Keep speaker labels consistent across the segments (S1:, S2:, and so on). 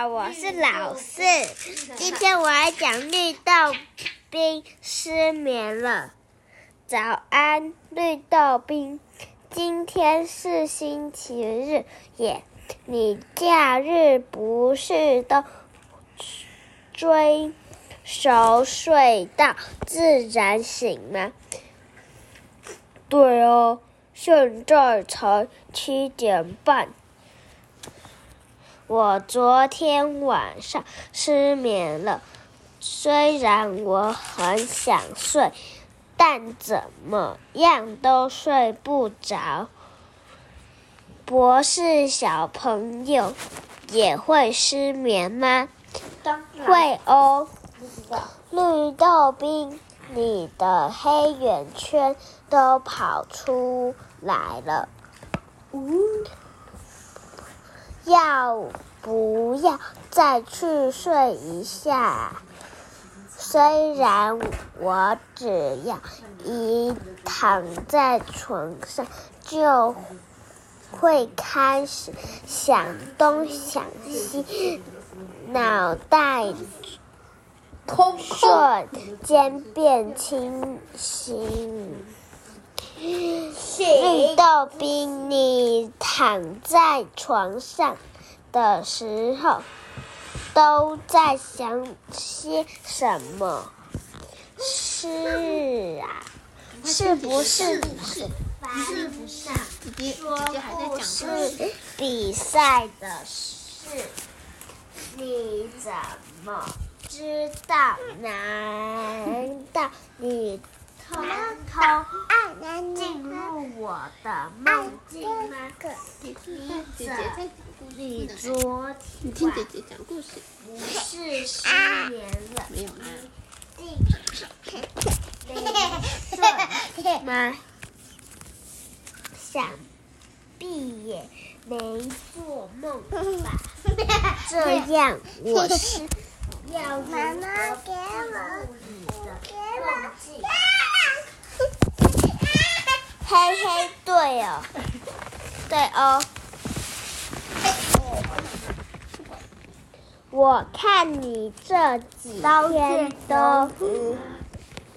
S1: 好，我是老四。今天我来讲绿豆冰失眠了。早安，绿豆冰。今天是星期日耶，你假日不是都追熟睡到自然醒吗？对哦，现在才七点半。我昨天晚上失眠了，虽然我很想睡，但怎么样都睡不着。博士小朋友也会失眠吗？会哦。绿豆冰，你的黑眼圈都跑出来了。要不要再去睡一下？虽然我只要一躺在床上，就会开始想东想西，脑袋瞬间变清醒。绿豆冰，你躺在床上的时候都在想些什么？是啊，是不是？
S2: 是不是？
S1: 说
S2: 故
S1: 是
S2: 事。
S1: 比赛的事，你怎么知道？难道你偷偷进入我的梦境吗？
S2: 姐
S1: 你
S2: 姐
S1: 你
S2: 事。
S1: 昨
S2: 你听姐姐讲故事。
S1: 不是失眠了？
S2: 没有啊。
S1: 定没睡吗？想必也没做梦吧？这样我是要妈妈给我嘿嘿，对哦，对哦。我看你这几天都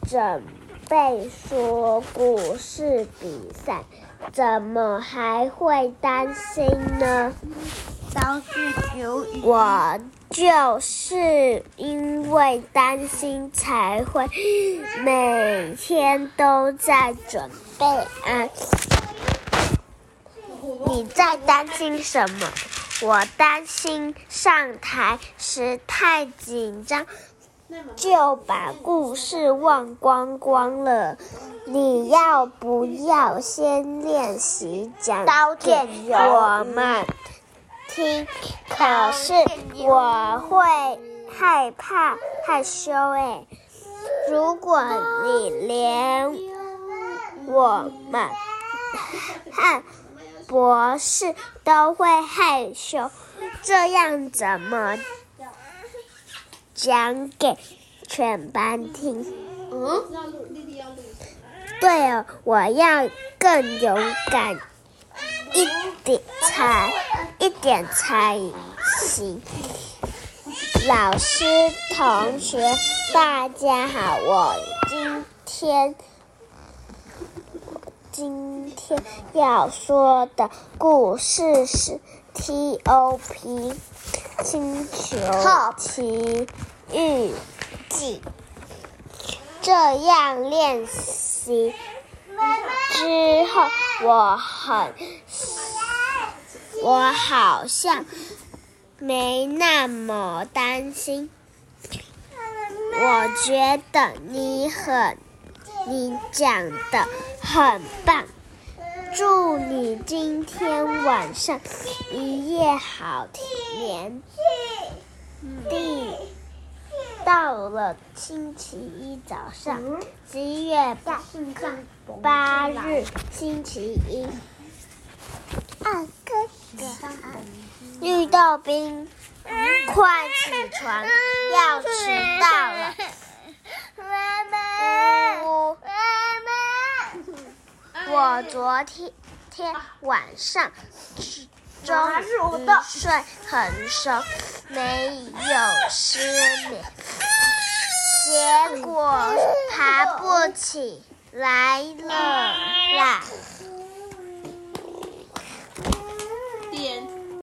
S1: 准备说故事比赛，怎么还会担心呢？我就是因为担心才会每天都在准备啊。你在担心什么？我担心上台时太紧张，就把故事忘光光了。你要不要先练习讲给我们听？可是我会害怕害羞诶。如果你连我们和博士都会害羞，这样怎么讲给全班听？
S2: 嗯。
S1: 对哦，我要更勇敢一点才一点才行。老师、同学，大家好，我今天今天要说的故事是 T.O.P. 星球奇遇记。这样练习之后，我很，我好像没那么担心。我觉得你很，你讲的很棒。祝你今天晚上一夜好眠。第到了星期一早上，十一月八日，星期一。二哥哥，绿豆冰，快起床，要迟到了。
S3: 妈妈，
S1: 呜。
S3: 妈妈，
S1: 我昨天天晚上终于睡很熟，没有失眠，结果爬不起来了啦。